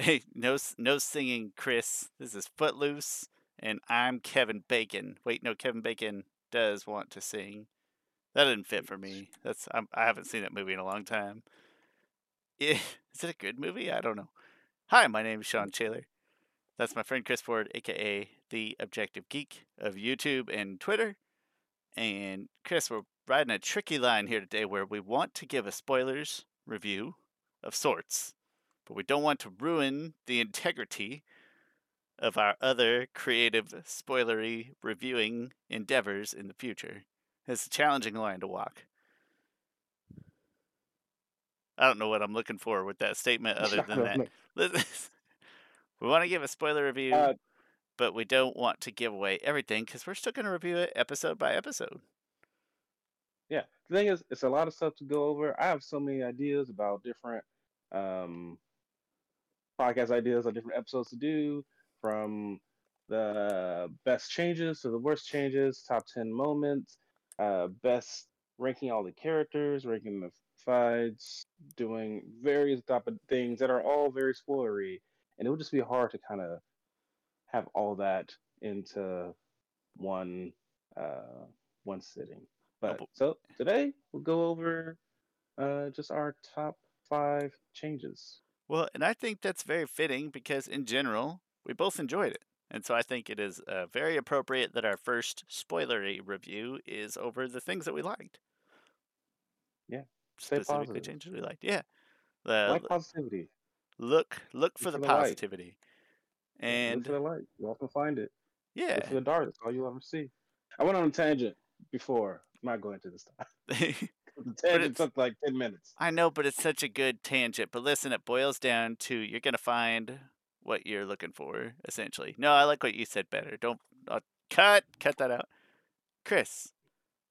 Hey, no, no singing, Chris. This is Footloose, and I'm Kevin Bacon. Wait, no, Kevin Bacon does want to sing. That didn't fit for me. That's I'm, I haven't seen that movie in a long time. Yeah, is it a good movie? I don't know. Hi, my name is Shawn mm. Taylor. That's my friend Chris Ford, aka the Objective Geek of YouTube and Twitter. And Chris, we're riding a tricky line here today where we want to give a spoilers review of sorts, but we don't want to ruin the integrity of our other creative spoilery reviewing endeavors in the future. It's a challenging line to walk. I don't know what I'm looking for with that statement other than that. we want to give a spoiler review, Uh, but we don't want to give away everything because we're still going to review it episode by episode. yeah. The thing is, it's a lot of stuff to go over. I have so many ideas about different um, podcast ideas on different episodes to do, from the best changes to the worst changes, top ten moments, uh, best ranking all the characters, ranking the fights, doing various type of things that are all very spoilery, and it would just be hard to kind of have all that into one uh, one sitting. But but- so today we'll go over uh, just our top five changes. Well, and I think that's very fitting because in general, we both enjoyed it. And so I think it is uh, very appropriate that our first spoilery review is over the things that we liked. Yeah, stay Specifically positive. changes we liked. Yeah. The, Like positivity. look look for the the positivity. And look for the light. You often find it. yeah. Look for the dark. That's all you'll ever see. I went on a tangent before. I'm not going to this time. The tangent took like ten minutes. I know, but it's such a good tangent. But listen, it boils down to you're gonna find what you're looking for, essentially. No, I like what you said better. Don't uh, cut cut that out, Chris.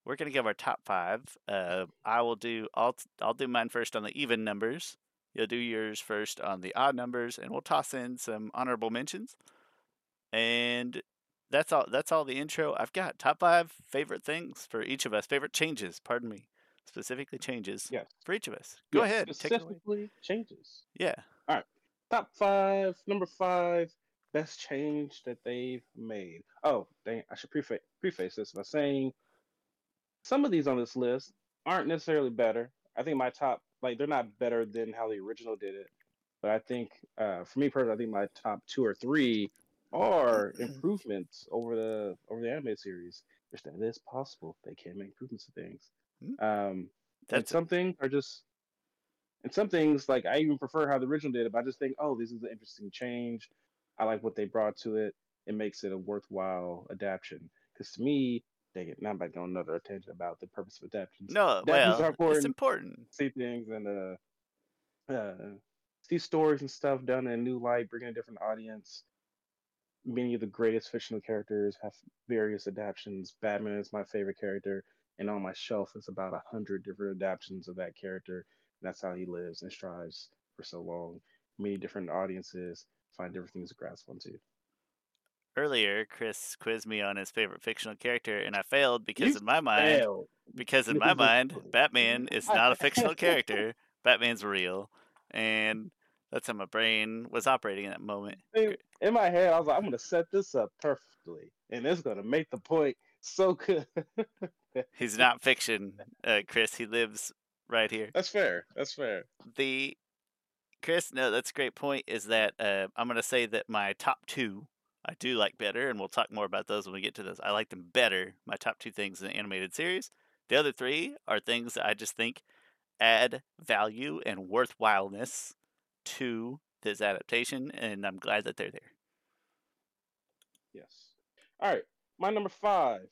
We're gonna give our top five. Uh, I will do. I'll I'll do mine first on the even numbers. You'll do yours first on the odd numbers, and we'll toss in some honorable mentions. And that's all. That's all the intro I've got. Top five favorite things for each of us. Favorite changes. Pardon me. Specifically changes Yes. for each of us. Go Yeah, ahead. Specifically changes. Yeah. All right. Top five, number five, best change that they've made. Oh, dang, I should preface preface this by saying some of these on this list aren't necessarily better. I think my top, like, they're not better than how the original did it. But I think, uh, for me personally, I think my top two or three are improvements over the over the anime series. Which that is possible. They can make improvements to things. Hmm. Um, That's some things are just and some things like I even prefer how the original did it, but I just think, oh, this is an interesting change. I like what they brought to it. It makes it a worthwhile adaptation. Because to me, dang it, now I'm back on another tangent about the purpose of adaptations. no. Adaptations Well, are it's important. important. See things and uh, uh, see stories and stuff done in a new light, bringing a different audience. Many of the greatest fictional characters have various adaptations. Batman is my favorite character, and on my shelf is about a hundred different adaptations of that character. That's how he lives and strives for so long. Many different audiences find different things to grasp onto. Earlier, Chris quizzed me on his favorite fictional character, and I failed because You in my mind, Failed. because in my mind, Batman is not a fictional character. Batman's real, and that's how my brain was operating in that moment. In, in my head, I was like, I'm gonna set this up perfectly, and it's gonna make the point so good. He's not fiction, uh, Chris. He lives right here. That's fair. That's fair. the Chris, no, that's a great point. Is that uh, I'm gonna say that my top two I do like better, and we'll talk more about those when we get to those. I like them better. My top two things in the animated series. The other three are things that I just think add value and worthwhileness to this adaptation, and I'm glad that they're there. Yes. All right. My number five,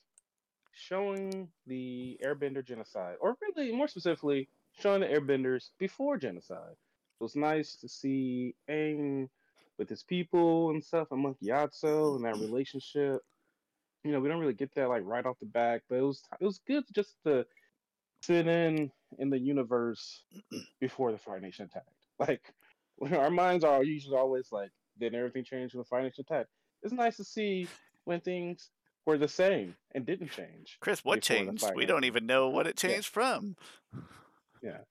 showing the Airbender genocide, or really more specifically, showing the Airbenders before genocide. It was nice to see Aang with his people and stuff, and Monk Gyatso and that relationship. You know, we don't really get that like right off the back, but it was it was good just to sit in in the universe before the Fire Nation attacked. Like our minds are usually always like, did everything change when the Fire Nation attacked? It's nice to see when things were the same and didn't change. Chris, what changed? We don't even know what it Yeah. changed from. Yeah.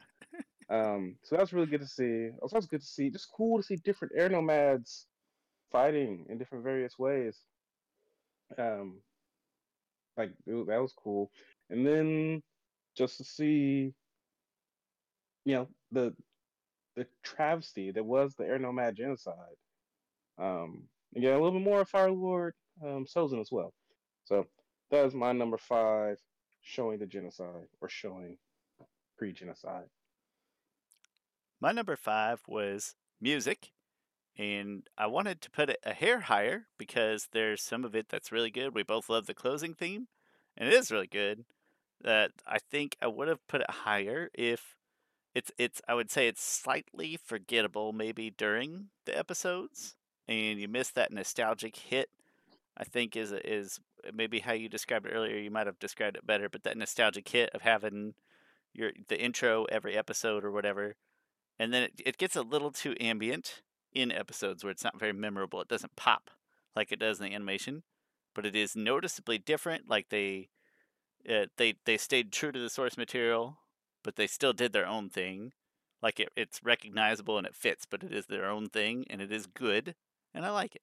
Um, so that was really good to see. It was also good to see, just cool to see different air nomads fighting in different various ways. Um, like it, that was cool. And then just to see, you know, the the travesty that was the air nomad genocide. Um, again, a little bit more of Fire Lord um, Sozin as well. So that is my number five, showing the genocide or showing pre-genocide. My number five was music, and I wanted to put it a hair higher because there's some of it that's really good. We both love the closing theme, and it is really good. That I think I would have put it higher if it's it's I would say it's slightly forgettable maybe during the episodes, and you miss that nostalgic hit. I think is is maybe how you described it earlier. You might have described it better, but that nostalgic hit of having your the intro every episode or whatever and then it, it gets a little too ambient in episodes where it's not very memorable. It doesn't pop like it does in the animation, but it is noticeably different. Like they uh, they they stayed true to the source material, but they still did their own thing. Like it, it's recognizable and it fits, but it is their own thing and it is good, and I like it.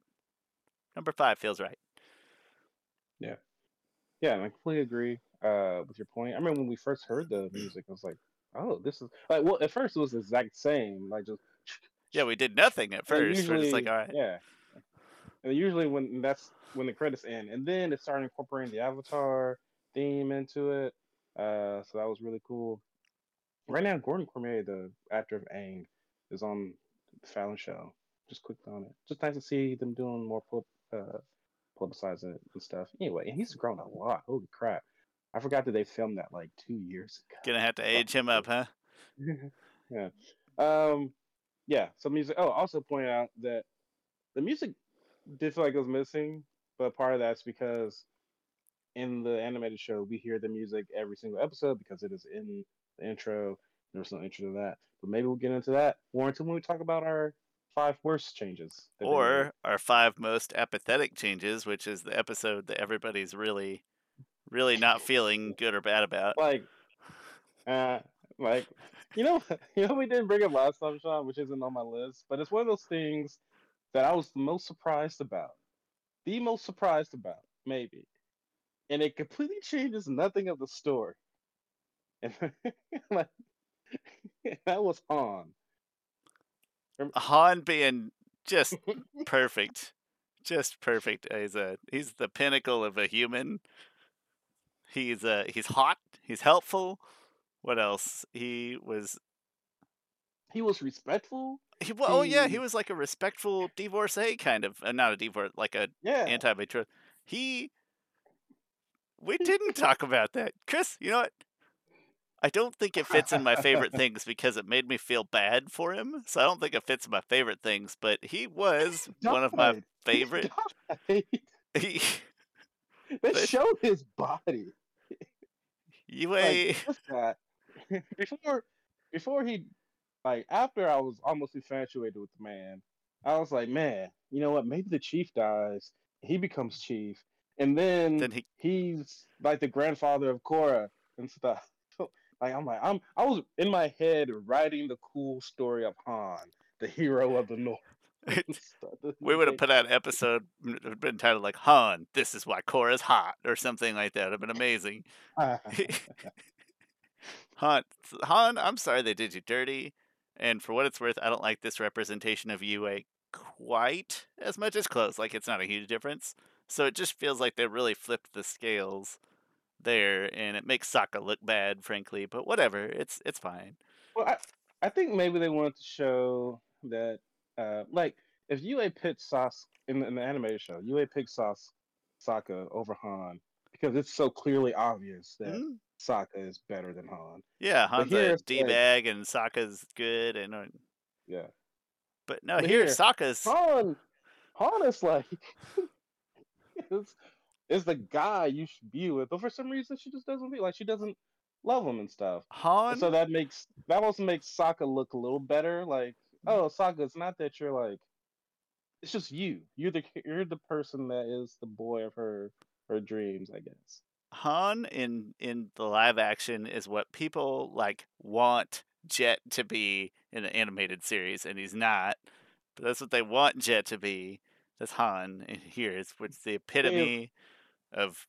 Number five feels right. Yeah, yeah, I completely agree uh, with your point. I remember when we first heard the music, I was like, oh, this is like well, at first it was the exact same, like just Yeah, we did nothing at first. We're just like, all right. yeah, and usually when that's when the credits end, and then it started incorporating the Avatar theme into it. Uh, so that was really cool. Right now, Gordon Cormier, the actor of Aang, is on the Fallon show. Just clicked on it. Just nice to see them doing more pub, uh, publicizing it and stuff. Anyway, and he's grown a lot. Holy crap! I forgot that they filmed that like two years ago. Gonna have to age him up, huh? yeah. Um. Yeah. So music. Oh, also point out that the music did feel like it was missing, but part of that's because in the animated show we hear the music every single episode because it is in the intro. There's no intro to that, but maybe we'll get into that more until when we talk about our five worst changes. that they made. Or our five most apathetic changes, which is the episode that everybody's really, really not feeling good or bad about. like, uh, like you know, you know, we didn't bring up last time, Shawn, which isn't on my list, but it's one of those things that I was the most surprised about, the most surprised about, maybe, and it completely changes nothing of the story. And like, that was Han. Han being just perfect, just perfect. He's a he's the pinnacle of a human. He's uh he's hot. He's helpful. What else? He was. He was respectful. He, well, oh yeah, he He- was like a respectful divorcee, kind of. Uh, not a divorce, like a Yeah. anti-betrothal. He. We didn't talk about that, Chris. You know what? I don't think it fits in my favorite things because it made me feel bad for him. So I don't think it fits in my favorite things. But he was one of my Died. favorite. Died. He, They showed his body. you like a this before before he like after I was almost infatuated with the man, I was like, man, you know what? Maybe the chief dies, he becomes chief, and then, then he he's like the grandfather of Korra and stuff. Like I'm like I'm I was in my head writing the cool story of Han, the hero of the North. we would have put out an episode it would been titled like Han, this is why Korra's hot or something like that. It'd have been amazing. Han, Han, I'm sorry they did you dirty. And for what it's worth, I don't like this representation of Yue quite as much as close. Like it's not a huge difference. So it just feels like they really flipped the scales there, and it makes Sokka look bad, frankly. But whatever, it's it's fine. Well, I, I think maybe they wanted to show that, uh, like, if Yue picked Sas in the, in the animated show, Yue picked Sas Sokka over Han because it's so clearly obvious that Mm, Sokka is better than Han. Yeah, Han's a d like- bag, and Sokka's good, and uh, Yeah, but no, But here here, Sokka's Han, Han is like, is the guy you should be with, but for some reason she just doesn't be like she doesn't love him and stuff. Han. So that makes that also makes Sokka look a little better. Like, oh, mm. Sokka, it's not that you're like, it's just you. You're the you're the person that is the boy of her her dreams, I guess. Han in in the live action is what people like want Jet to be in the animated series, and he's not. But that's what they want Jet to be. That's Han in here. It's which the epitome of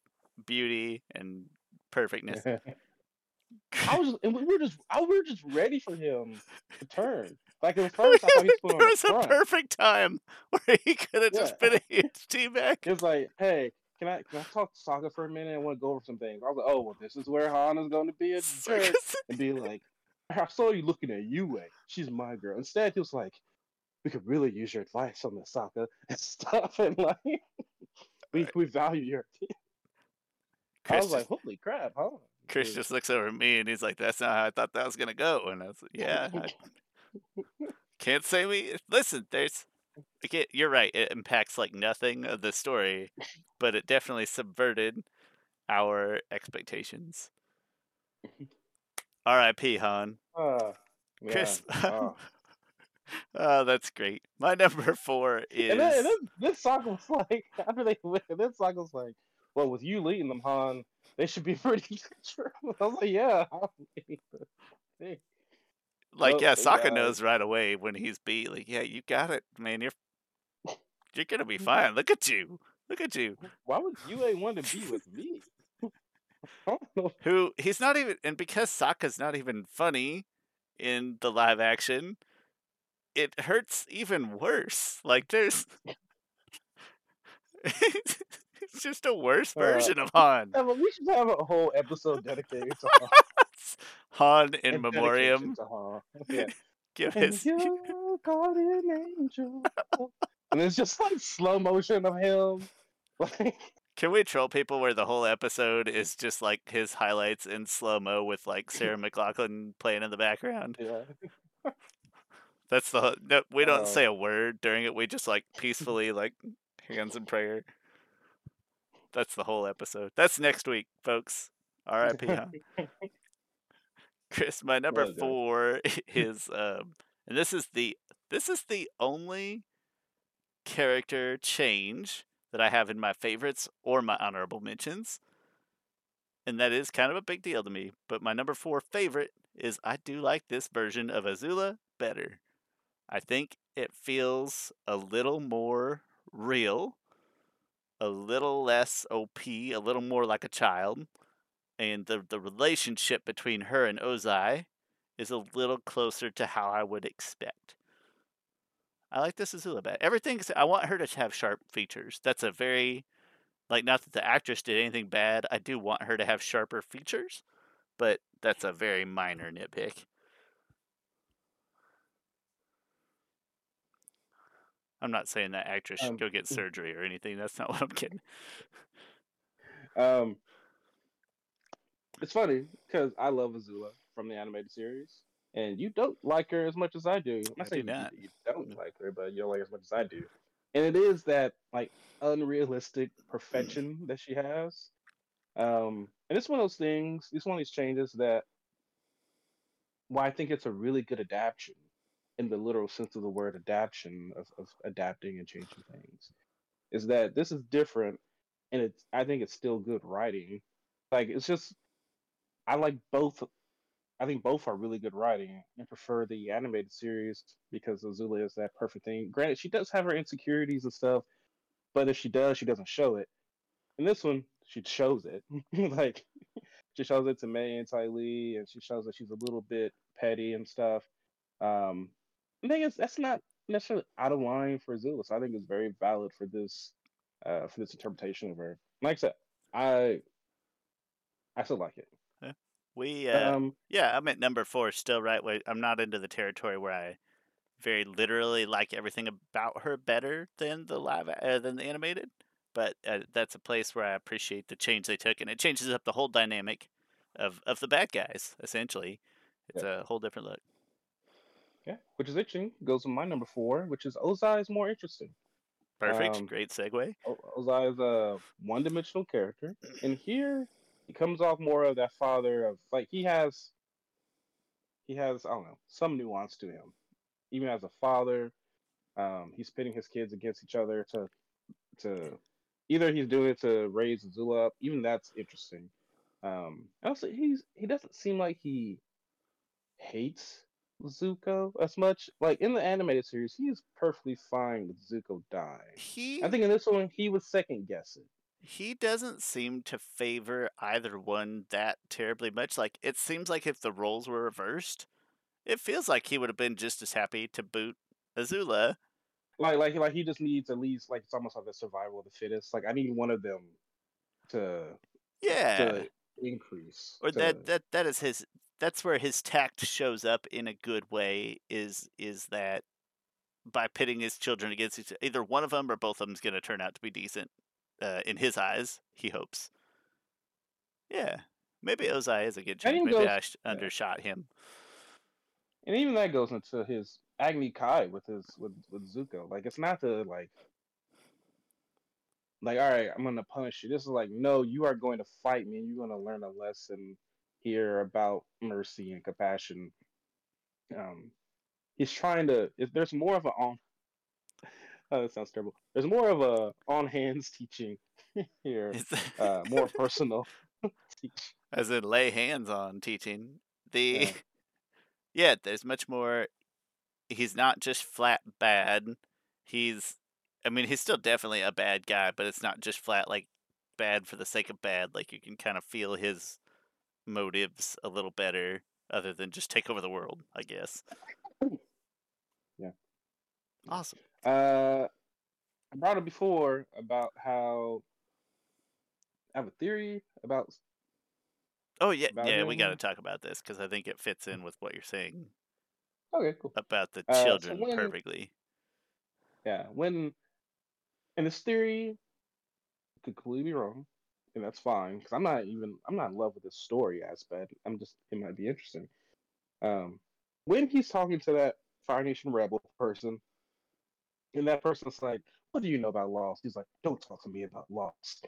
beauty and perfectness. I was, and we were just, I we were just ready for him to turn. Like at first, I thought he was on there the was a front. perfect time where he could have just Yeah. been a huge teabag. It was like, hey, can I can I talk to Sokka for a minute? I want to go over some things. I was like, oh, well, this is where Han is going to be a jerk and be like, I saw you looking at Yue. She's my girl. Instead, he was like, we could really use your advice on this, Sokka, and stuff. And like, we, we value your. I Chris was like, holy crap, huh? Chris Dude. just looks over at me and he's like, "That's not how I thought that was gonna go." And I was like, "Yeah, I can't say we listen." There's, again, you're right. It impacts like nothing of the story, but it definitely subverted our expectations. R.I.P. Han. Uh, yeah. Chris. oh. oh, that's great. My number four is. And then, and then this Sokka was like, after they win, then Sokka was like, well, with you leading them, Han, they should be pretty true. I was like, yeah. Like yeah, Sokka got- knows right away when he's beat. Like, yeah, you got it, man. You're you're gonna be fine. Look at you. Look at you. Why would Yue want to be with me? I don't know. Who he's not even, and because Sokka's not even funny in the live action, it hurts even worse. Like there's. it's just a worse Uh, version of Han. Yeah, but we should have a whole episode dedicated to Han. Han in and memoriam. Han. Yeah. Give And his. guardian angel. and it's just like slow motion of him. Like, Can we troll people where the whole episode is just like his highlights in slow mo with like Sarah McLachlan playing in the background? yeah. That's the no, we don't Uh, say a word during it. We just like peacefully like hands in prayer. That's the whole episode. That's next week, folks. R.I.P. Huh? Chris, my number Well four is um, and this is the this is the only character change that I have in my favorites or my honorable mentions, and that is kind of a big deal to me. But my number four favorite is I do like this version of Azula better. I think it feels a little more real, a little less OP, a little more like a child and the the relationship between her and Ozai is a little closer to how I would expect. I like this Azula bad. Everything's I want her to have sharp features. That's a very like not that the actress did anything bad. I do want her to have sharper features, but that's a very minor nitpick. I'm not saying that actress should Um, go get surgery or anything. That's not what I'm getting. Um, it's funny because I love Azula from the animated series, and you don't like her as much as I do. I'm not saying you- not. You, don't like her, but you don't like her as much as I do. And it is that like unrealistic perfection that she has. Um, and it's one of those things. It's one of these changes that why I think it's a really good adaptation in the literal sense of the word adaptation of, of adapting and changing things is that this is different and it's I think it's still good writing. Like it's just I like both I think both are really good writing and prefer the animated series because Azula is that perfect thing. Granted, she does have her insecurities and stuff, but if she does, she doesn't show it. In this one, she shows it. like she shows it to Mai and Ty Lee, and she shows that she's a little bit petty and stuff. Um, I think it's that's not necessarily out of line for so I think it's very valid for this uh, for this interpretation of her. Like I said, I I still like it. We uh, Um, Yeah, I'm at number four still, right? Where I'm not into the territory where I very literally like everything about her better than the live uh, than the animated, but uh, that's a place where I appreciate the change they took, and it changes up the whole dynamic of of the bad guys. Essentially, it's a whole different look. Yeah, which is interesting. Goes with my number four, which is Ozai is more interesting. Perfect, Um, great segue. O- Ozai is a one-dimensional character, and here he comes off more of that father of like he has, he has I don't know some nuance to him. Even as a father, um, he's pitting his kids against each other to, to either he's doing it to raise Azula up. Even that's interesting. Um, also he's he doesn't seem like he hates Zuko as much. Like in the animated series, he is perfectly fine with Zuko dying. He I think in this one, he was second guessing. he doesn't seem to favor either one that terribly much. Like it seems like if the roles were reversed, it feels like he would have been just as happy to boot Azula. Like, like, like he just needs at least like it's almost like the survival of the fittest. Like I need one of them to Yeah. to increase. or to- that that that is his that's where his tact shows up in a good way is is that by pitting his children against each other, either one of them or both of them is going to turn out to be decent uh, in his eyes he hopes yeah maybe ozai is a good change maybe goes- i sh- yeah. undershot him and even that goes into his Agni Kai with his with with Zuko. Like it's not the like like all right, I'm gonna punish you. This is like no, you are going to fight me and you're gonna learn a lesson here about mercy and compassion. Um, he's trying to. If there's more of a on. Oh, that sounds terrible. There's more of a on hands teaching here, uh, more personal teach. as in lay hands on teaching the Yeah. yeah there's much more he's not just flat bad he's i mean he's still definitely a bad guy but it's not just flat like bad for the sake of bad like you can kind of feel his motives a little better other than just take over the world i guess. Yeah. awesome. Uh, I brought it before about how I have a theory about oh yeah. About yeah we got to talk about this because i think it fits in with what you're saying okay, cool. about the Uh, so children when- perfectly. Yeah, when and this theory could completely be wrong, and that's fine because I'm not even I'm not in love with the story aspect. I'm just it might be interesting. Um, when he's talking to that Fire Nation rebel person, and that person's like, "What do you know about Lost?" He's like, "Don't talk to me about Lost."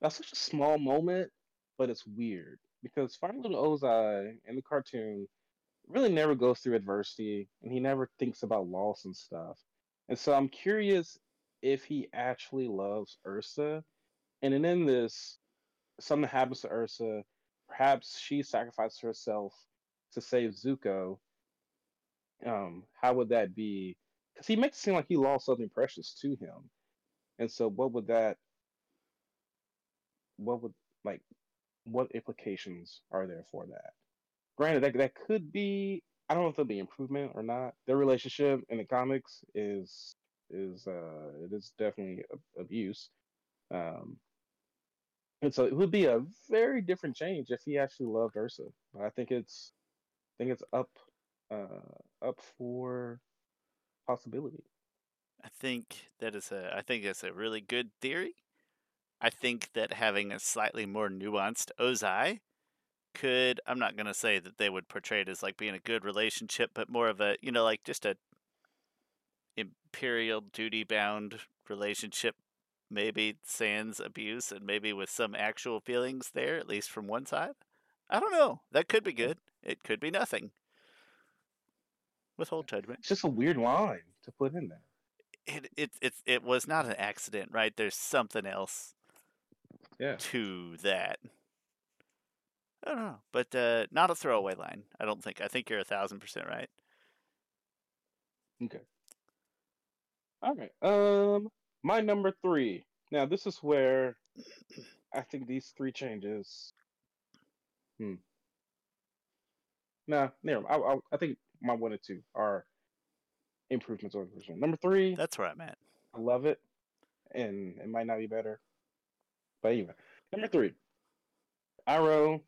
That's such a small moment, but it's weird because Fire Little Ozai in the cartoon really never goes through adversity, and he never thinks about loss and stuff. And so I'm curious if he actually loves Ursa. And then in this, something happens to Ursa. Perhaps she sacrifices herself to save Zuko. Um, how would that be? Because he makes it seem like he lost something precious to him. And so what would that what would like what implications are there for that? Granted, that that could be I don't know if there'll be improvement or not. Their relationship in the comics is is uh it is definitely abuse. Um and so it would be a very different change if he actually loved Ursa. But I think it's I think it's up uh up for possibility. I think that is a I think it's a really good theory. I think that having a slightly more nuanced Ozai could I'm not gonna say that they would portray it as like being a good relationship, but more of a you know, like just a imperial duty bound relationship, maybe sans abuse and maybe with some actual feelings there, at least from one side. I don't know. That could be good. It could be nothing. Withhold judgment. It's just a weird line to put in there. it it it it was not an accident, right? There's something else Yeah. to that. I don't know, but uh, not a throwaway line. I don't think. I think you're a thousand percent right. Okay. All right. Um, my number three. Now, this is where I think these three changes. Hmm. Nah, never. I, I, I think my one and two are improvements over the first one. Number three, That's where I'm at. I love it, and it might not be better, but anyway. Number three, Iroh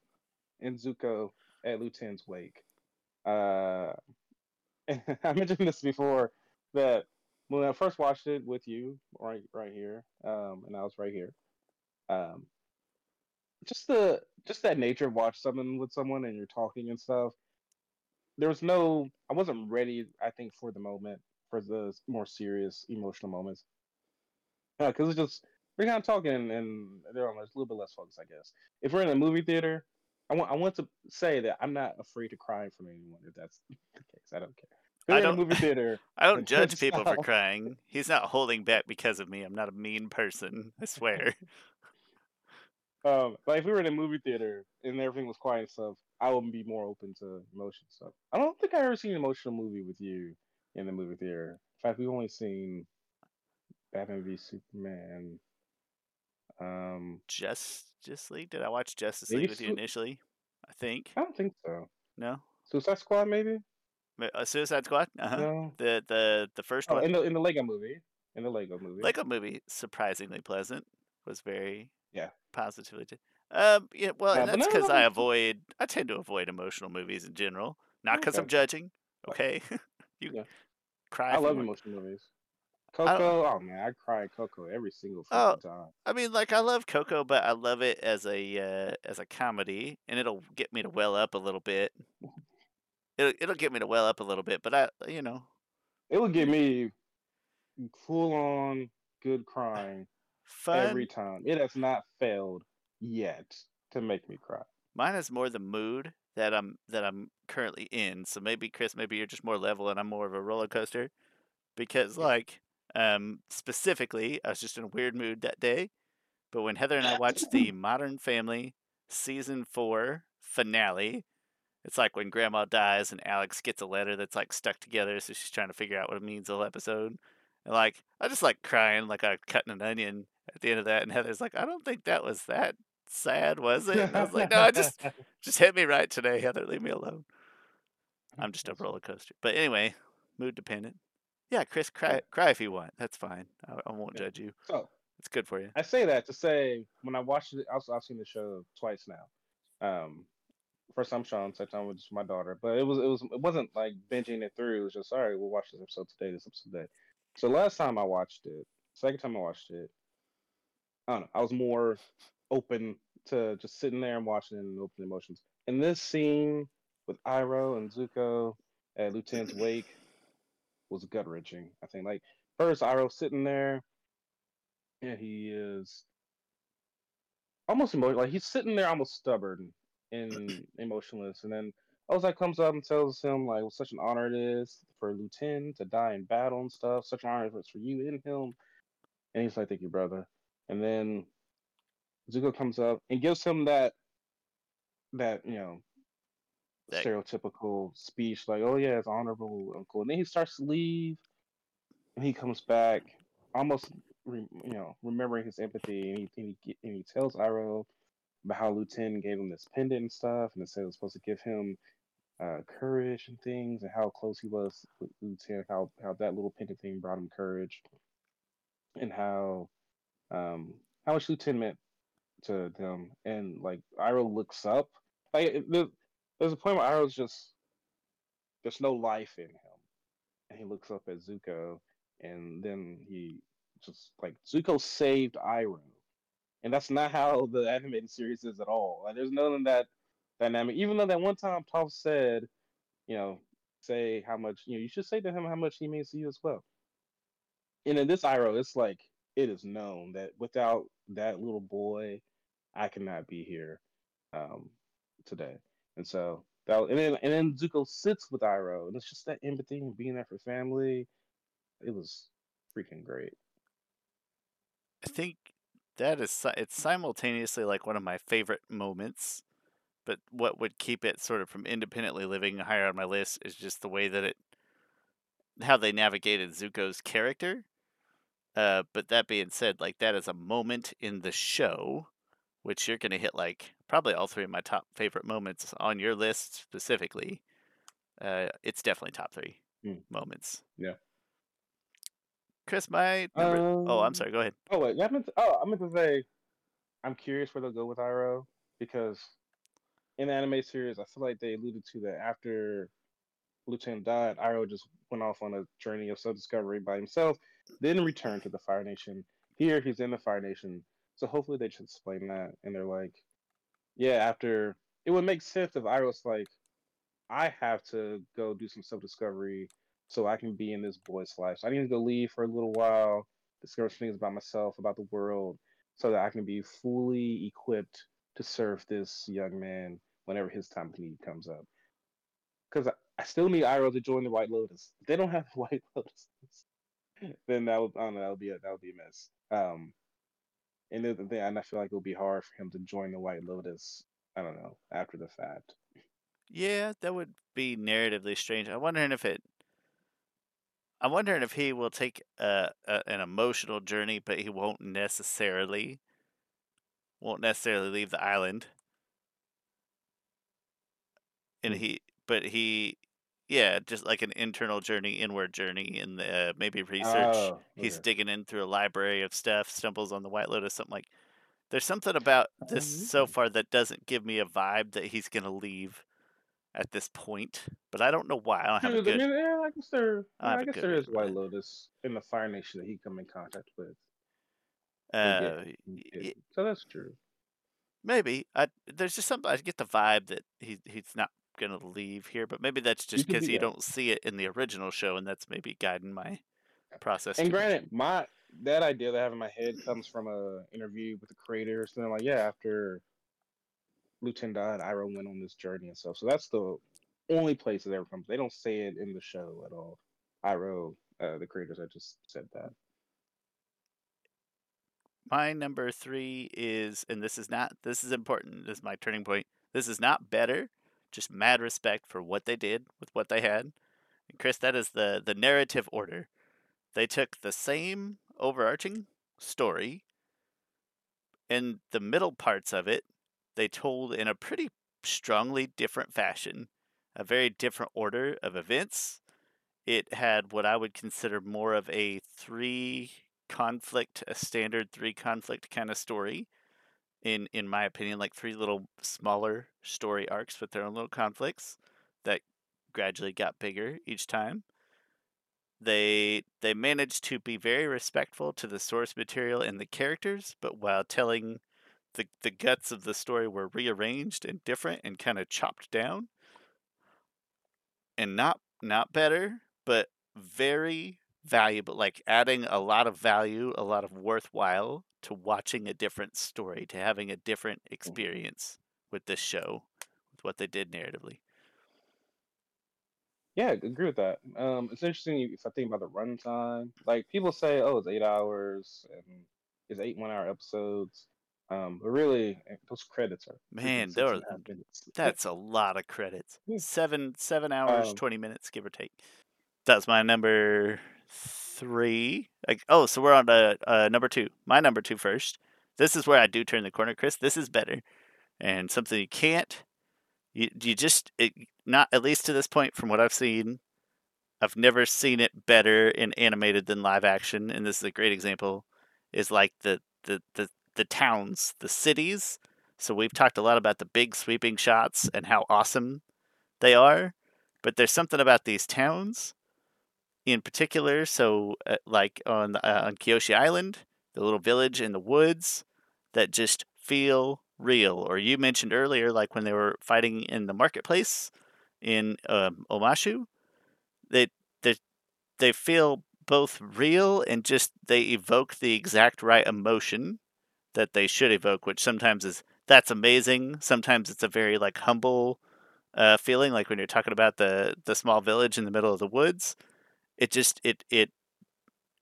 and Zuko at Lu Ten's wake. Uh, I mentioned this before that when I first watched it with you, right, right here, um, and I was right here. Um, just the just that nature of watch something with someone and you're talking and stuff. There was no, I wasn't ready. I think for the moment for the more serious emotional moments, because it's just we're kind of talking and they're on a little bit less focus, I guess. If we're in a movie theater, I want I want to say that I'm not afraid to cry from anyone. If that's the case, I don't care. I don't- a movie theater. I don't judge people for crying. He's not holding back because of me. I'm not a mean person. I swear. Um, but if we were in a movie theater and everything was quiet and stuff, I would be more open to emotion stuff. I don't think I've ever seen an emotional movie with you in the movie theater. In fact, we've only seen Batman v Superman. Um, Justice League. Did I watch Justice League with you initially? I think I don't think so. no. Suicide Squad, maybe? Ma- uh, Suicide Squad. Uh huh. No. The the the first Oh, one. in the in the Lego movie. In the Lego movie. Lego movie surprisingly pleasant. Was very Yeah. positively. Um. Yeah. Well, Yeah, that's no, because no, I avoid. I tend to avoid emotional movies in general. Not because I'm judging. Okay. you Yeah. cry. I love want. emotional movies. Coco, oh man, I cry at Coco every single Oh. time. I mean, like I love Coco, but I love it as a uh, as a comedy, and it'll get me to well up a little bit. It'll it'll get me to well up a little bit, but I, you know, It would get me full on good crying fun. every time. It has not failed yet to make me cry. Mine is more the mood that I'm that I'm currently in. So maybe Chris, maybe you're just more level, and I'm more of a roller coaster. Because like, um, specifically, I was just in a weird mood that day. But when Heather and I watched the Modern Family season four finale, it's like when Grandma dies and Alex gets a letter that's like stuck together, so she's trying to figure out what it means the whole episode. And like, I just like crying like I'm cutting an onion at the end of that. And Heather's like, I don't think that was that sad, was it? And I was like, no, I just just hit me right today, Heather. Leave me alone. I'm just a roller coaster. But anyway, mood dependent. Yeah, Chris, cry cry if you want. That's fine. I, I won't Yeah. judge you. So It's good for you. I say that to say when I watched it, also I've seen the show twice now. Um, first time Sean, second time with my daughter. But it was it was it wasn't like binging it through. It was just right. We'll watch this episode today. This episode today. So last time I watched it, second time I watched it, I don't know. I was more open to just sitting there and watching and open emotions. And this scene with Iroh and Zuko at Lu Ten's wake was gut wrenching. I think like first Iroh sitting there and he is almost emotional. Like he's sitting there almost stubborn and emotionless. And then Ozai comes up and tells him like what such an honor it is for Lu Ten to die in battle and stuff. Such an honor it's for you and him. And he's like, Thank you, brother. And then Zuko comes up and gives him that that, you know, That- stereotypical speech like, Oh yeah, it's honorable Uncle. And then he starts to leave and he comes back almost you know remembering his empathy and he and he, and he tells Iroh about how Lu Ten gave him this pendant and stuff and it said it was supposed to give him uh, courage and things and how close he was with Lu Ten how how that little pendant thing brought him courage and how um how much Lu Ten meant to them. And like Iroh looks up like there's a point where Iroh's just there's no life in him. And he looks up at Zuko and then he just like Zuko saved Iroh, and that's not how the animated series is at all. Like, there's none of that dynamic. Even though that one time Toph said, you know, say how much you know, you should say to him how much he means to you as well. And in this Iroh, it's like it is known that without that little boy, I cannot be here um, today. And so that, and then and then Zuko sits with Iroh, and it's just that empathy and being there for family. It was freaking great. I think that is it's simultaneously like one of my favorite moments. But what would keep it sort of from independently living higher on my list is just the way that it, how they navigated Zuko's character. Uh, but that being said, like that is a moment in the show, which you're gonna hit like probably all three of my top favorite moments on your list specifically. Uh, it's definitely top three Mm. moments. Yeah. Chris, my number. oh, I'm Um, sorry. Go ahead. Oh wait, I meant to, oh I meant to say, I'm curious where they'll go with Iroh because in the anime series, I feel like they alluded to that after Lu Ten died, Iroh just went off on a journey of self-discovery by himself, then returned to the Fire Nation. Here, he's in the Fire Nation, so hopefully they should explain that. And they're like, yeah, after it would make sense if Iroh's like, I have to go do some self-discovery so I can be in this boy's life. So I need to go leave for a little while, discover things about myself, about the world, so that I can be fully equipped to serve this young man whenever his time of need comes up. Because I, I still need Iroh to join the White Lotus. If they don't have the White Lotus, then that would I don't know, that would be a that would be a mess. Um, and the thing, and I feel like it would be hard for him to join the White Lotus. I don't know after the fact. Yeah, that would be narratively strange. I'm wondering if it. I'm wondering if he will take a, a an emotional journey, but he won't necessarily won't necessarily leave the island. And Hmm. he, but he, yeah, just like an internal journey, inward journey, in the uh, maybe research. Oh, He's okay. digging in through a library of stuff, stumbles on the White Lotus, something like. There's something about this Um, so far that doesn't give me a vibe that he's gonna leave at this point, but I don't know why. I don't have a I good mean, yeah, I guess there, I don't yeah, have I guess there is White why. Lotus in the Fire Nation that he come in contact with and Uh, and. So that's true. maybe I there's just something I get the vibe that he he's not gonna leave here, but maybe that's just because be you don't see it in the original show, and that's maybe guiding my process And too much. granted, my that idea that I have in my head comes from a interview with the creator, or something like, yeah, after Lu Ten died, Iroh went on this journey and stuff. So that's the only place it ever comes. They don't say it in the show at all. Iroh, uh, the creators, I just said that. My number three is, and this is not this is important. This is my turning point. This is not better, just mad respect for what they did with what they had. And Chris, that is the the narrative order. They took the same overarching story and the middle parts of it they told in a pretty strongly different fashion, a very different order of events. It had what I would consider more of a three conflict, a standard three conflict kind of story. In in my opinion, like three little smaller story arcs with their own little conflicts that gradually got bigger each time they they managed to be very respectful to the source material and the characters, but while telling the the guts of the story were rearranged and different and kind of chopped down and not not better, but very valuable like adding a lot of value, a lot of worthwhile to watching a different story, to having a different experience with this show, with what they did narratively. Yeah, I agree with that. Um, it's interesting if I think about the runtime. Like people say, oh, it's eight hours and it's eight one-hour episodes. Um, but really, eh, those credits are Man, there are and a half minutes. That's a lot of credits. Seven seven hours, um, twenty minutes, give or take. That's my number three. Like, oh, so we're on to uh, number two. My number two first. This is where I do turn the corner, Chris. This is better, and something you can't. You you just it, not at least to this point from what I've seen. I've never seen it better in animated than live action, and this is a great example. Is like the the the the towns, the cities. So we've talked a lot about the big sweeping shots and how awesome they are, but there's something about these towns in particular. So uh, like on uh, on Kyoshi Island, the little village in the woods that just feel real. Or you mentioned earlier, like when they were fighting in the marketplace in um, Omashu, they they they feel both real and just they evoke the exact right emotion that they should evoke, which sometimes is that's amazing. Sometimes it's a very like humble uh, feeling, like when you're talking about the the small village in the middle of the woods. It just it it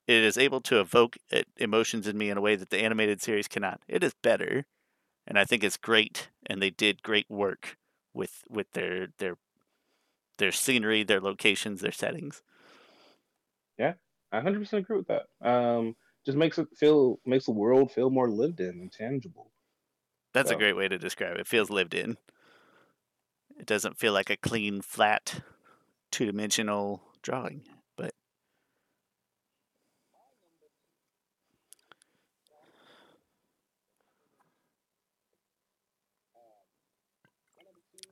it is able to evoke uh, emotions in me in a way that the animated series cannot. It is better, and I think it's great, and they did great work with with their their their scenery, their locations, their settings. yeah, I 100% agree with that. Um, just makes it feel makes the world feel more lived in and tangible. That's a great way to describe it. It feels lived in. It doesn't feel like a clean, flat, two dimensional drawing. But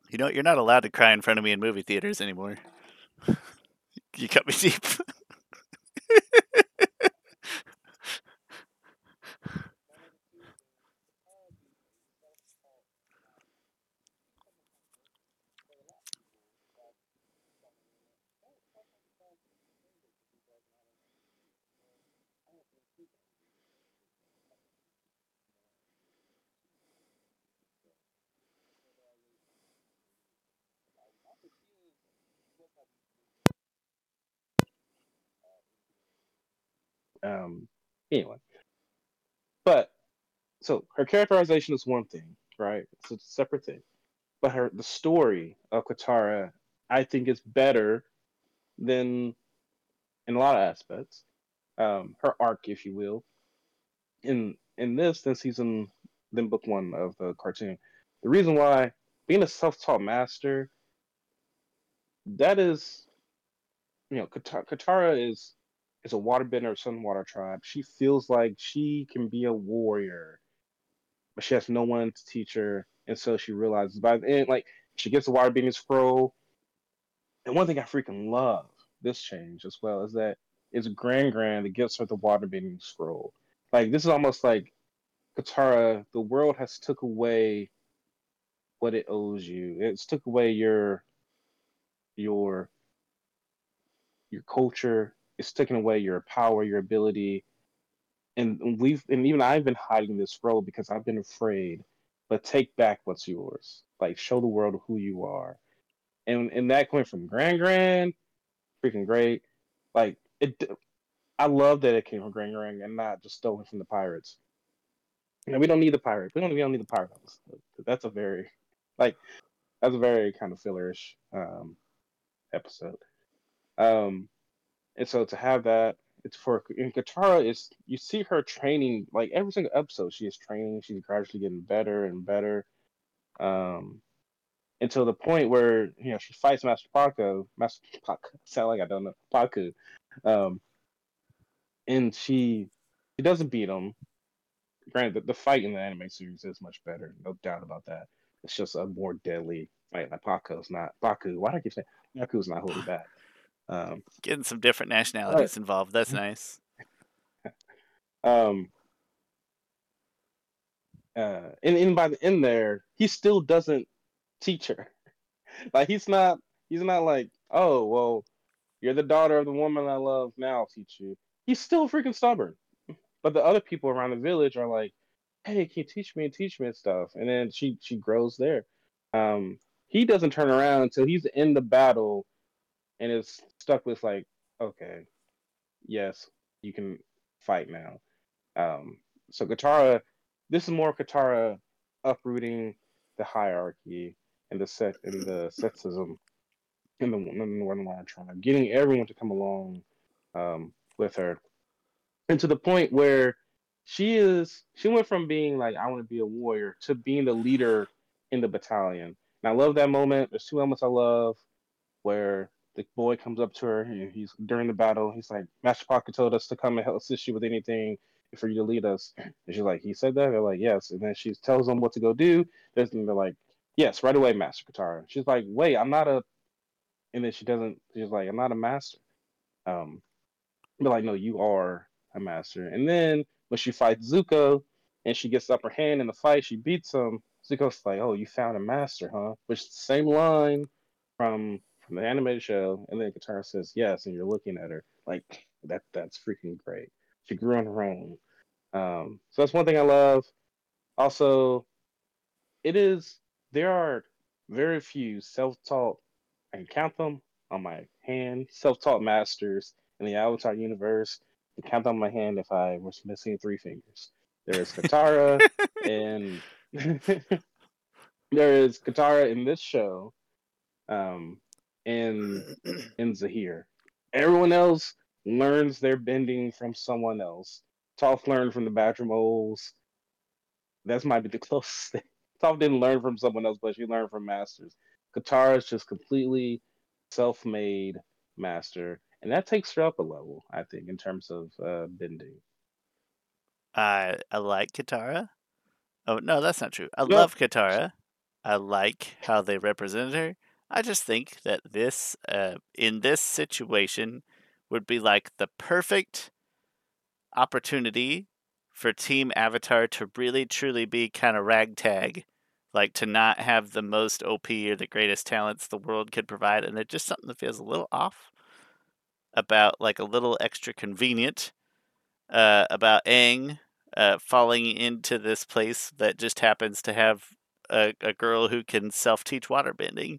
you know, you're not allowed to cry in front of me in movie theaters anymore. you cut me deep. um, anyway, but so her characterization is one thing, right? It's a separate thing. but her the story of Katara, I think, is better than in a lot of aspects. Um, her arc, if you will, in in this than season than book one of the cartoon. The reason why being a self-taught master, that is, you know, Katara, Katara is is a waterbender of Southern Water tribe. She feels like she can be a warrior, but she has no one to teach her, and so she realizes by the end, like she gets the waterbending scroll. And one thing I freaking love this change as well is that it's Grand Grand that gives her the water waterbending scroll. Like this is almost like Katara, the world has took away what it owes you. It's took away your your your culture. It's taken away your power, your ability. And we've and even I've been hiding this scroll because I've been afraid. But take back what's yours. Like show the world who you are. And and that coming from Grand Grand, freaking great. Like it I love that it came from Gran Gran and not just stolen from the pirates. You know, we don't need the pirate. We don't, we don't need the pirate. That's a very like that's a very kind of fillerish um, episode. Um, and so to have that, it's for in Katara is you see her training like every single episode. She is training. She's gradually getting better and better, um, until the point where you know she fights Master Paco. Master Paco sound like I don't know Pakku, um, and she she doesn't beat him. Granted, the, the fight in the anime series is much better, no doubt about that. It's just a more deadly fight. Like Paco's not Pakku. Why do I keep saying Pakku's not holding back? Um, Getting some different nationalities but, involved. That's nice. um, uh, and, and by the end there, he still doesn't teach her. Like he's not. He's not like, oh well, you're the daughter of the woman I love. Now I'll teach you. He's still freaking stubborn. But the other people around the village are like, hey, can you teach me and teach me stuff? And then she she grows there. Um, he doesn't turn around until he's in the battle and is stuck with like, okay, yes, you can fight now. Um, so Katara, this is more Katara uprooting the hierarchy and the set and the sexism in the, in the Northern Lion tribe, getting everyone to come along um, with her, and to the point where she is she went from being like I want to be a warrior to being the leader in the battalion. And I love that moment. There's two moments I love where the boy comes up to her and he's during the battle. He's like, Master Pakku told us to come and help assist you with anything for you to lead us. And she's like, he said that. They're like, yes. And then she tells them what to go do. And they're like, yes, right away, Master Katara. She's like, wait, I'm not a. And then she doesn't. She's like, I'm not a master. Um, but like, no, you are a master. And then when she fights Zuko and she gets the upper hand in the fight, she beats him. Zuko's like, "Oh, you found a master, huh?" Which is the same line from from the animated show. And then Katara says, "Yes," and you're looking at her like that. That's freaking great. She grew on her own. Um, so that's one thing I love. Also, it is there are very few self-taught. I can count them on my hand. Self-taught masters in the Avatar universe count them on my hand if I was missing three fingers. There is Katara and there is Katara in this show, um, and in Zaheer. Everyone else learns their bending from someone else. Toph learned from the Badger Moles. That might be the closest thing. Toph didn't learn from someone else, but she learned from masters. Katara is just completely self-made master and that takes her up a level, I think, in terms of uh, bending. I I like Katara. Oh no, that's not true. I love Katara. I like how they represented her. I just think that this, uh, in this situation, would be like the perfect opportunity for Team Avatar to really truly be kind of ragtag, like to not have the most OP or the greatest talents the world could provide, and it's just something that feels a little off about like a little extra convenient uh, about Aang uh, falling into this place that just happens to have a, a girl who can self teach waterbending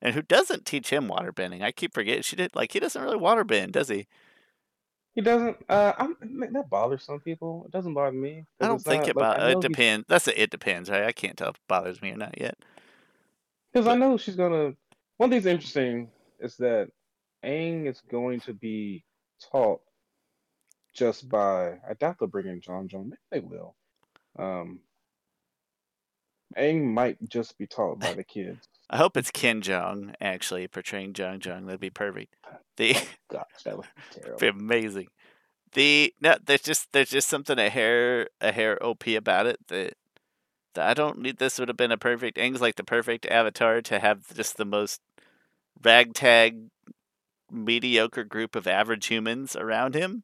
and who doesn't teach him waterbending. I keep forgetting she did like he doesn't really waterbend, does he? He doesn't. Uh, I'm, that bothers some people. It doesn't bother me. I don't think not, it. Bo- it depends. That's a, it depends, right? I can't tell if it bothers me or not yet. Because I know she's gonna. One thing's interesting is that Aang is going to be taught just by. I doubt they'll bring in Jeong Jeong. Maybe they will. Um, Aang might just be taught by the kids. I hope it's Ken Jeong actually portraying Jeong Jeong. That'd be perfect. The Gosh, that would be terrible. be amazing. The no, there's just there's just something a hair a hair op about it that that I don't need. This would have been a perfect. Aang's like the perfect avatar to have just the most ragtag, mediocre group of average humans around him,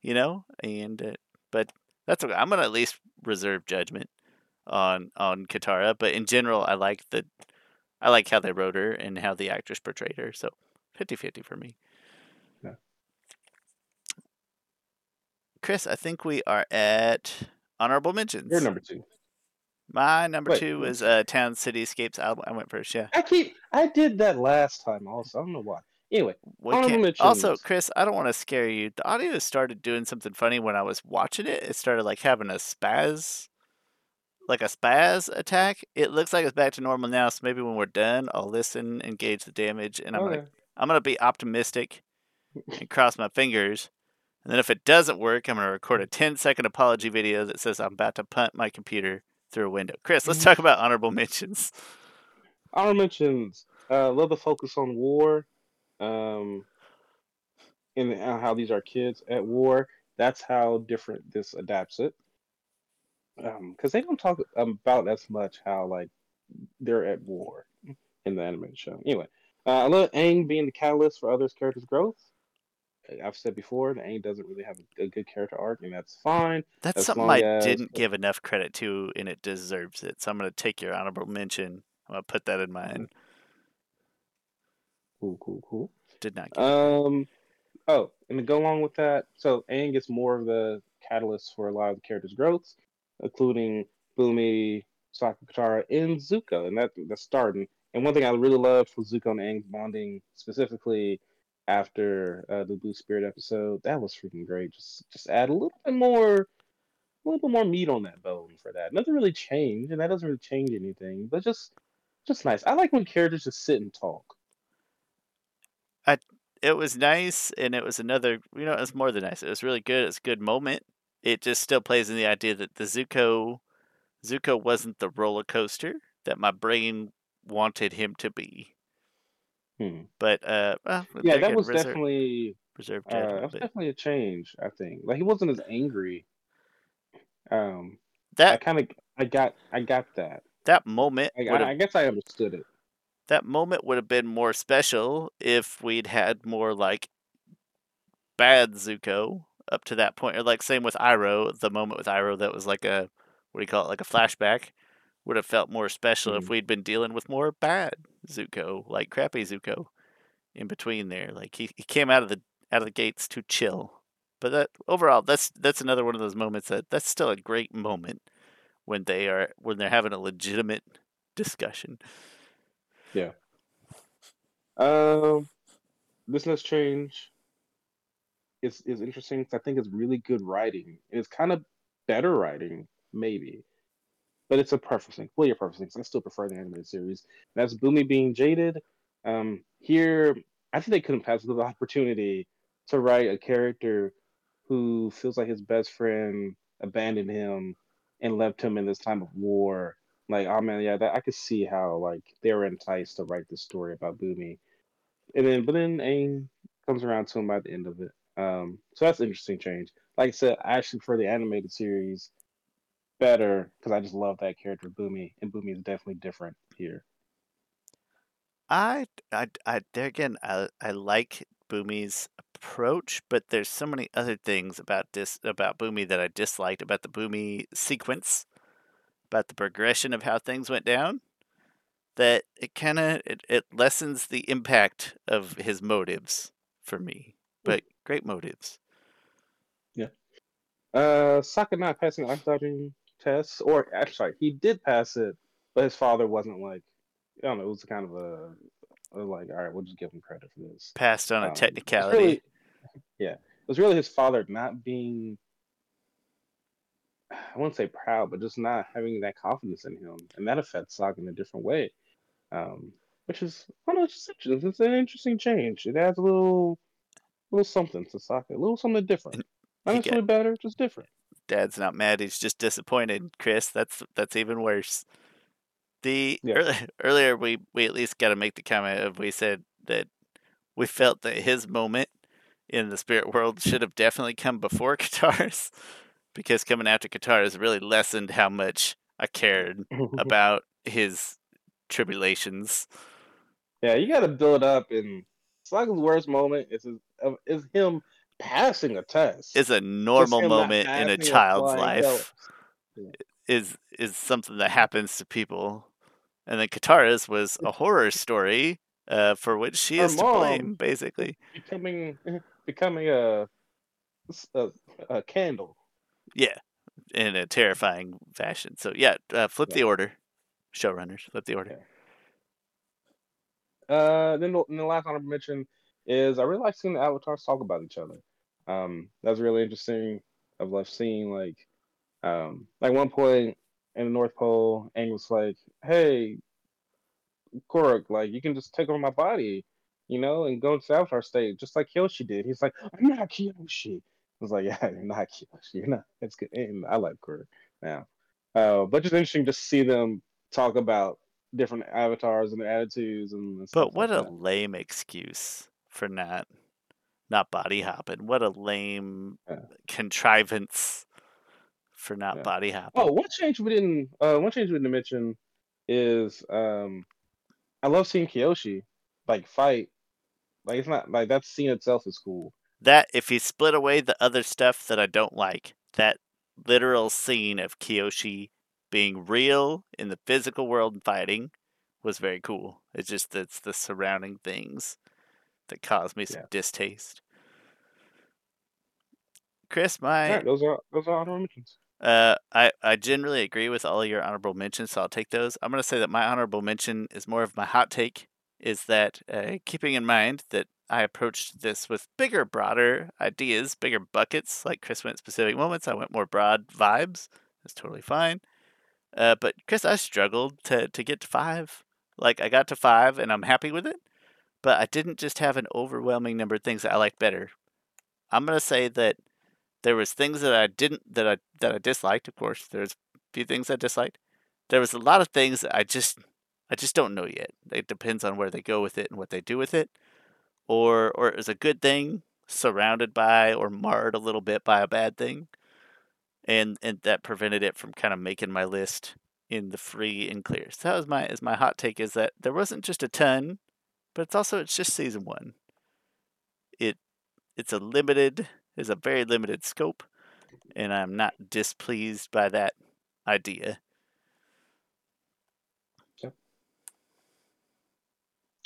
you know. And uh, but that's okay. I'm gonna at least reserve judgment on on Katara. But in general, I like the I like how they wrote her and how the actress portrayed her. So 50-50 for me. Yeah. Chris, I think we are at honorable mentions. You're number two. My number Wait, two was is uh, Town Cityscapes. I, I went first. Yeah. I keep. I did that last time also. I don't know why. Anyway, We Honorable can't- Also. Chris, I don't want to scare you. The audio started doing something funny when I was watching it. It started like having a spaz, like a spaz attack. It looks like it's back to normal now. So maybe when we're done, I'll listen and gauge the damage, and I'm okay. gonna I'm gonna be optimistic and cross my fingers. And then if it doesn't work, I'm gonna record a 10 second apology video that says I'm about to punt my computer through a window. Chris, let's talk about honorable mentions. Honorable mentions. Uh, love the focus on war. Um, and uh, how these are kids at war. That's how different this adapts it. Um, because they don't talk about as much how like they're at war in the animated show. Anyway, uh, I love Aang being the catalyst for others' characters' growth. I've said before that Aang doesn't really have a, a good character arc, and that's fine. That's As something I as- didn't give enough credit to, and it deserves it. So I'm going to take your honorable mention. I'm going to put that in mine. Cool, cool, cool. Did not get Um. Oh, and to go along with that, so Aang gets more of the catalyst for a lot of the characters' growths, including Bumi, Sokka, Katara, and Zuko, and that that's starting. And one thing I really loved was Zuko and Aang's bonding, specifically after uh, the Blue Spirit episode. That was freaking great. Just just add a little bit more, a little bit more meat on that bone for that. Nothing really changed, and that doesn't really change anything, but just just nice. I like when characters just sit and talk. I it was nice, and it was another. You know, it was more than nice. It was really good. It's a good moment. It just still plays in the idea that the Zuko, Zuko wasn't the roller coaster that my brain wanted him to be. Hmm. But uh, well, Yeah, that was reserve, definitely reserve uh, that was but definitely a change. I think like he wasn't as angry. Um, I that kind of I got I got that. that moment I, I, I guess I understood it. that moment would have been more special if we'd had more like bad Zuko up to that point, or like same with Iroh. The moment with Iroh that was like a what do you call it, like a flashback, would have felt more special if Mhm. we'd been dealing with more bad Zuko, like crappy Zuko, in between there. Like he, he came out of the out of the gates to chill. But that overall, that's that's another one of those moments that that's still a great moment when they are when they're having a legitimate discussion. Yeah. Um, this next change is is interesting 'cause I think it's really good writing. It's kind of better writing, maybe, but it's a preference. Well, your preference I still prefer the animated series. That's Bumi being jaded. Um, here I think they couldn't pass the opportunity to write a character who feels like his best friend abandoned him and left him in this time of war. Like, oh man, yeah, that, I could see how like they were enticed to write this story about Bumi and then but then Aang comes around to him by the end of it. Um, so that's interesting change. Like I said, I actually prefer the animated series better because I just love that character Bumi, and Bumi is definitely different here. I, I, I, there again, I, I like Bumi's approach, but there's so many other things about this about Bumi that I disliked about the Bumi sequence, about the progression of how things went down, that it kind of it, it lessens the impact of his motives for me. But great motives. Yeah. Uh, Sokka not passing the life dodging test, or actually, he did pass it, but his father wasn't like, I don't know, it was kind of a, a like, all right, we'll just give him credit for this. Passed on a Um, it's technicality. really- yeah, it was really his father not being, I wouldn't say proud, but just not having that confidence in him, and that affects Sokka in a different way. um, which is I don't know, it's, just, interesting. it's an interesting change. It adds a little little something to Sokka, a little something different. Not necessarily better, just different. Dad's not mad. He's just disappointed, Chris. That's that's even worse. The Yeah. early, earlier we we at least got to make the comment of we said that we felt that his moment in the spirit world should have definitely come before Katara's because coming after Katara's really lessened how much I cared about his tribulations. yeah, you got to build up, and Sokka's worst moment is his, of- is him passing a test. Is a normal moment in a passing a child's life. colors. is is something that happens to people. And then Katara's was a horror story uh, for which she Her is to blame, basically. becoming becoming a a, a candle. Yeah, in a terrifying fashion. So yeah, uh, flip Yeah. the order, showrunners. Flip the order. Uh, then the, the last honorable mention is I really like seeing the avatars talk about each other. Um, that's really interesting. I've loved seeing like, um, like one point in the North Pole, Aang was like, "Hey, Kuruk, like you can just take over my body, you know, and go into the avatar state, just like Kyoshi did." He's like, "I'm not Kyoshi." I was like, "Yeah, you're not Kyoshi. You're not." It's good. And I like Kuruk now, uh, but just interesting to see them talk about different avatars and their attitudes and, But what like a that. lame excuse for not not body hopping. What a lame Yeah. contrivance for not Yeah. body hopping. Oh, one change we didn't uh one change we didn't mention is um I love seeing Kyoshi like fight. Like it's not like that scene itself is cool. That if you split away the other stuff that I don't like, that literal scene of Kyoshi being real in the physical world and fighting was very cool. It's just it's the surrounding things that caused me some Yeah. distaste. Chris, my those are those are honorable mentions. uh, I, I generally agree with all your honorable mentions, so I'll take those. I'm going to say that my honorable mention is more of my hot take, is that uh, keeping in mind that I approached this with bigger, broader ideas, bigger buckets, like Chris went specific moments, I went more broad vibes. That's totally fine. Uh, but Chris, I struggled to, to get to five. Like, I got to five, and I'm happy with it, but I didn't just have an overwhelming number of things that I liked better. I'm to say that there was things that I didn't that I that I disliked. Of course, there's a few things I disliked. There was a lot of things that I just I just don't know yet. It depends on where they go with it and what they do with it, or or it was a good thing surrounded by or marred a little bit by a bad thing, and and that prevented it from kind of making my list in the free and clear. So that was my is my hot take is that there wasn't just a ton, but it's also it's just season one. It it's a limited is a very limited scope, and I'm not displeased by that idea. Yep.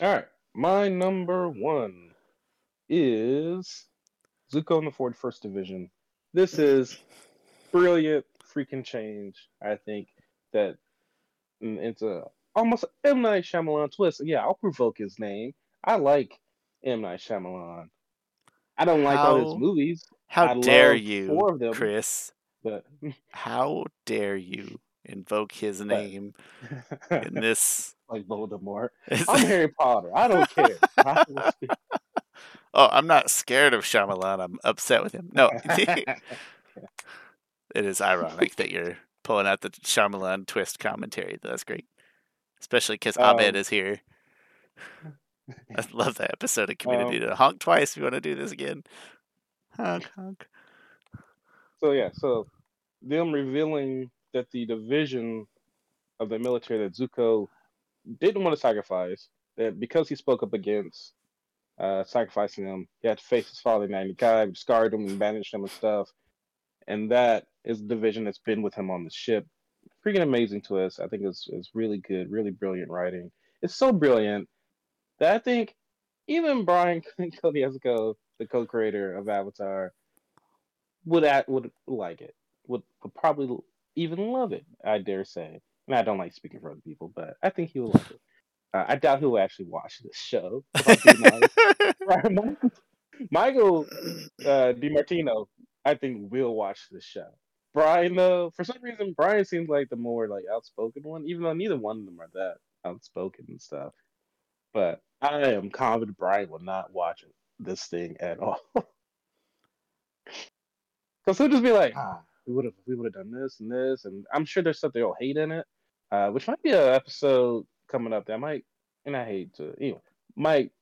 Alright. My number one is Zuko in the 41st Division. This is brilliant freaking change. I think that mm, it's a almost M Night Shyamalan twist. Yeah, I'll provoke his name. I like M Night Shyamalan. I don't like all his movies, How I dare you, four of them. Chris? but How dare you invoke his name in this? like Voldemort. I'm Harry Potter. I don't care. I will speak. oh, I'm not scared of Shyamalan. I'm upset with him. No, it is ironic that you're pulling out the Shyamalan twist commentary. That's great, especially because Um, is here. I love that episode of Community. to honk twice. if you want to do this again? Honk, honk. So yeah, so them revealing that the division of the military that Zuko didn't want to sacrifice, that because he spoke up against uh, sacrificing him, he had to face his father Nine Kai, scarred him and banished him and stuff. And that is the division that's been with him on the ship. Freaking amazing twist. I think it's it's really good, really brilliant writing. It's so brilliant that I think even Brian Konietzko, the co-creator of Avatar, would at, would like it. Would, would probably even love it. I dare say. And I don't like speaking for other people, but I think he would love it. Uh, I doubt he'll actually watch this show. if I'm being honest. Right, Michael, Michael uh, DiMartino, I think will watch this show. Brian, though, for some reason, Brian seems like the more like outspoken one, even though neither one of them are that. outspoken and stuff. But I am confident Brian will not watch this thing at all. Because he'll just be like, ah, we would have we would have done this and this, and I'm sure there's stuff they'll hate in it, uh, which might be an episode coming up that might, and I hate to, know, might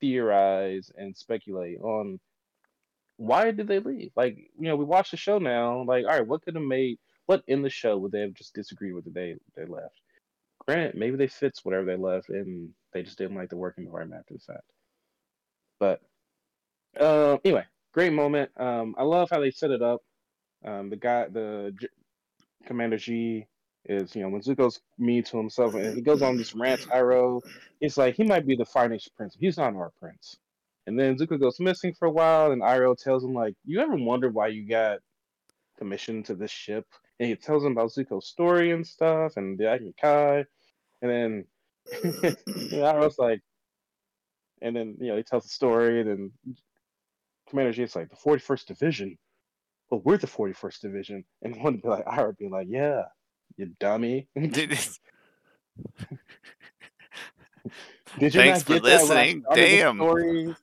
theorize and speculate on why did they leave? Like, you know, we watch the show now. Like, all right, what could have made what in the show would they have just disagreed with the day they left? Grant, maybe they fits whatever they left, and they just didn't like the working environment after the fact. But uh, anyway, great moment. Um, I love how they set it up. Um, the guy, the J- Commander Jee, is you know when Zuko's mean to himself, and he goes on this rant. Iroh, it's like he might be the finest prince. He's not our prince. And then Zuko goes missing for a while, and Iroh tells him like, "You ever wonder why you got commissioned to this ship?" And he tells him about Zuko's story and stuff, and the Agni Kai. And then Iroh's like, and then you know he tells the story, and then Commander is like the 41st Division. Well, we're the 41st Division, and one would be like, Iroh would be like, yeah, you dummy. Did you Thanks for listening. Damn. when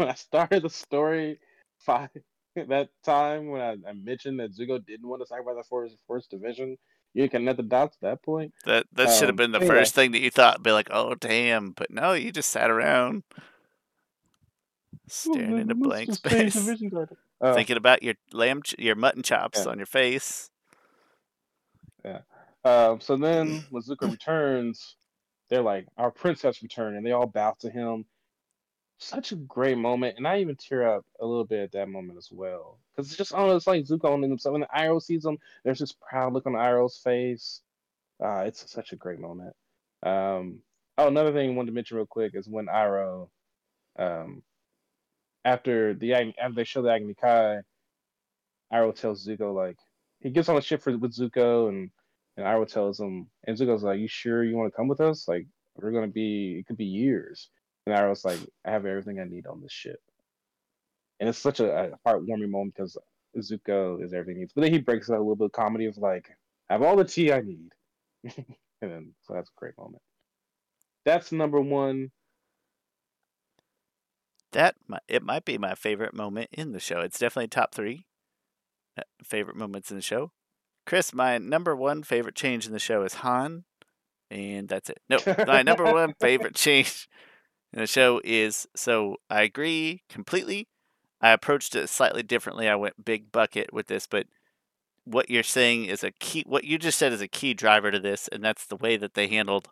I started the story five that time when I, I mentioned that Zuko didn't want to sacrifice the first, first division, you can connect the dots at that point. That that um, should have been the anyway. first thing that you thought. Be like, oh damn! But no, you just sat around staring into blank space, uh, thinking about your lamb, ch- your mutton chops yeah. on your face. Yeah. Um, so then when Zuko returns, they're like, "Our princess returned," and they all bow to him. Such a great moment, and I even tear up a little bit at that moment as well, because it's just, oh, it's like Zuko owning himself. When the Iroh sees him, there's this proud look on Iroh's face. Uh, it's such a great moment. Um, oh, another thing I wanted to mention real quick is when Iroh, um, after the after they show the Agni Kai, Iroh tells Zuko like he gets on the ship for, with Zuko and and Iroh tells him and like, "You sure you want to come with us? Like we're gonna be it could be years." And Iroh's like, "I have everything I need on this ship." And it's such a, a heartwarming moment because Zuko is everything he needs. But then he breaks out a little bit of comedy of like, "I have all the tea I need," and then so that's a great moment. That's number one that it might be my favorite moment in the show. It's definitely top three uh, favorite moments in the show. Chris, my number one favorite change in the show is Han, and that's it. No, my number one favorite change in the show is so I agree completely. I approached it slightly differently. I went big bucket with this, but what you're saying is a key. What you just said is a key driver to this, and that's the way that they handled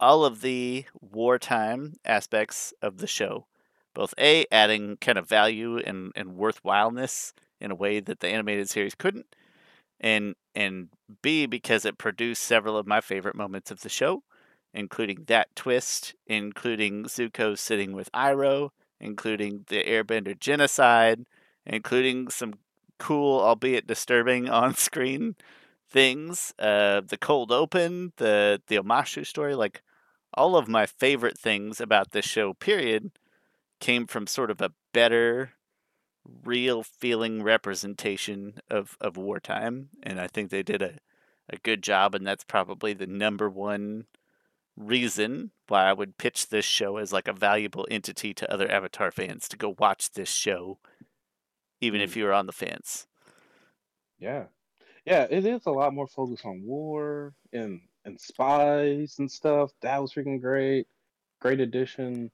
all of the wartime aspects of the show both a adding kind of value and, and worthwhileness in a way that the animated series couldn't and and b because it produced several of my favorite moments of the show including that twist including zuko sitting with iroh including the airbender genocide including some cool albeit disturbing on-screen things uh, the cold open the the omashu story like all of my favorite things about this show period came from sort of a better real feeling representation of, of wartime and i think they did a, a good job and that's probably the number one reason why i would pitch this show as like a valuable entity to other avatar fans to go watch this show even mm. if you were on the fence. Yeah. Yeah it is a lot more focused on war and and spies and stuff. That was freaking great. Great addition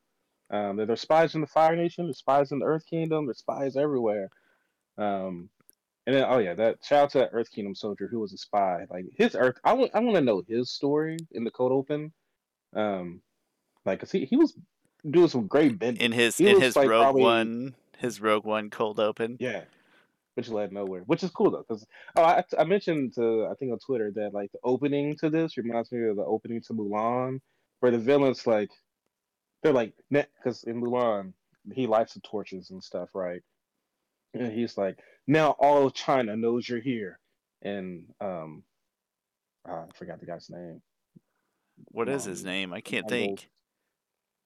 um, there's spies in the Fire Nation, there's spies in the Earth Kingdom, there's spies everywhere. Um, and then, oh yeah, that shout out to that Earth Kingdom soldier who was a spy. Like his Earth, I want, I want to know his story in the cold open. Um, like, cause he, he was doing some great bending in his he in his like Rogue probably, One, his Rogue One cold open. Yeah, which led nowhere, which is cool though, because oh, I, I mentioned to I think on Twitter that like the opening to this reminds me of the opening to Mulan, where the villains like they're like because in Mulan he lights the torches and stuff, right? And he's like, now all of China knows you're here, and um, uh, I forgot the guy's name. What um, is his name? I can't think.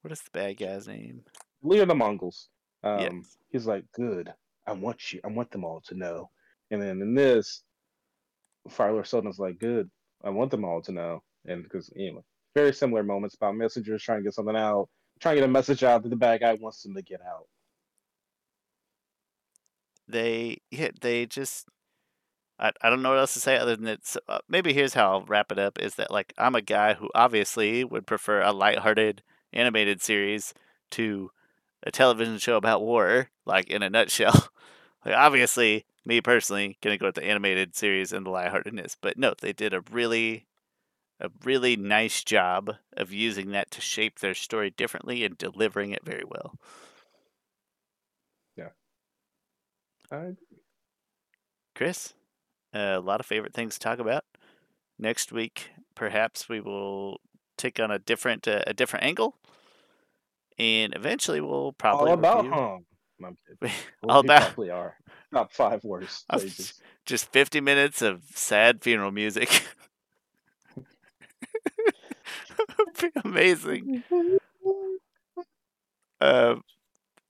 What is the bad guy's name? Leader the Mongols. Um, yes. He's like, good. I want you. I want them all to know. And then in this, Fire Lord Sozin's like, good. I want them all to know. and because you know, very similar moments about messengers trying to get something out, trying to get a message out that the bad guy wants them to get out. They yeah, they just I, I don't know what else to say other than it's uh, maybe here's how I'll wrap it up: is that like I'm a guy who obviously would prefer a lighthearted animated series to a television show about war, like in a nutshell. like obviously, me personally, gonna go with the animated series and the lightheartedness. But no, they did a really a really nice job of using that to shape their story differently and delivering it very well. Yeah. I Chris, a lot of favorite things to talk about. Next week, perhaps we will take on a different uh, a different angle, and eventually we'll probably all about review- home. I'm all we about probably are top five worst places. just 50 minutes of sad funeral music. Be amazing. Uh,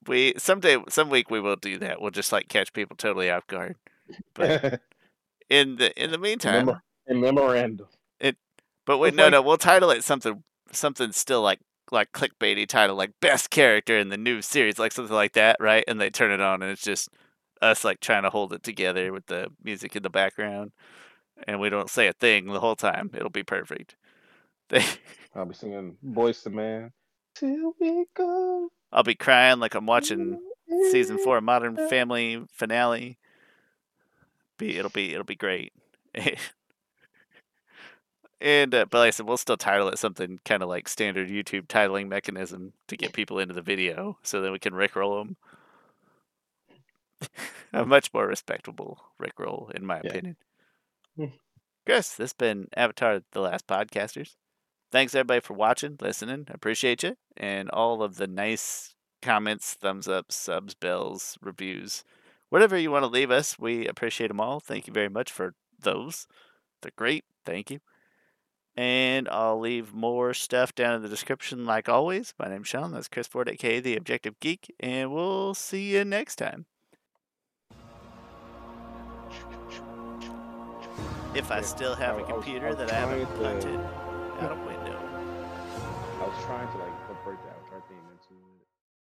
we someday, some week we will do that. We'll just like catch people totally off guard. But in the in the meantime, Memor- in memorandum. It, but wait, it's no, like- no, we'll title it something something still like like clickbaity title, like best character in the new series, like something like that, right? And they turn it on, and it's just us like trying to hold it together with the music in the background, and we don't say a thing the whole time. It'll be perfect. They, I'll be singing Boyz II Men. Till we go. I'll be crying like I'm watching season four of Modern Family finale. Be it'll be it'll be great. and uh, but like I said, we'll still title it something kind of like standard YouTube titling mechanism to get people into the video, so that we can rickroll them. A much more respectable rickroll, in my Yeah. opinion. Hmm. Chris, this has been Avatar: The Last Podcasters. Thanks everybody for watching, listening. Appreciate you, and all of the nice comments, thumbs up, subs, bells, reviews, whatever you want to leave us. We appreciate them all. Thank you very much for those. They're great. Thank you. And I'll leave more stuff down in the description, like always. My name's Shawn. That's Chris Ford, aka The Objective Geek, and we'll see you next time. If I still have I- a I I computer that I haven't punted out a window. Was trying to like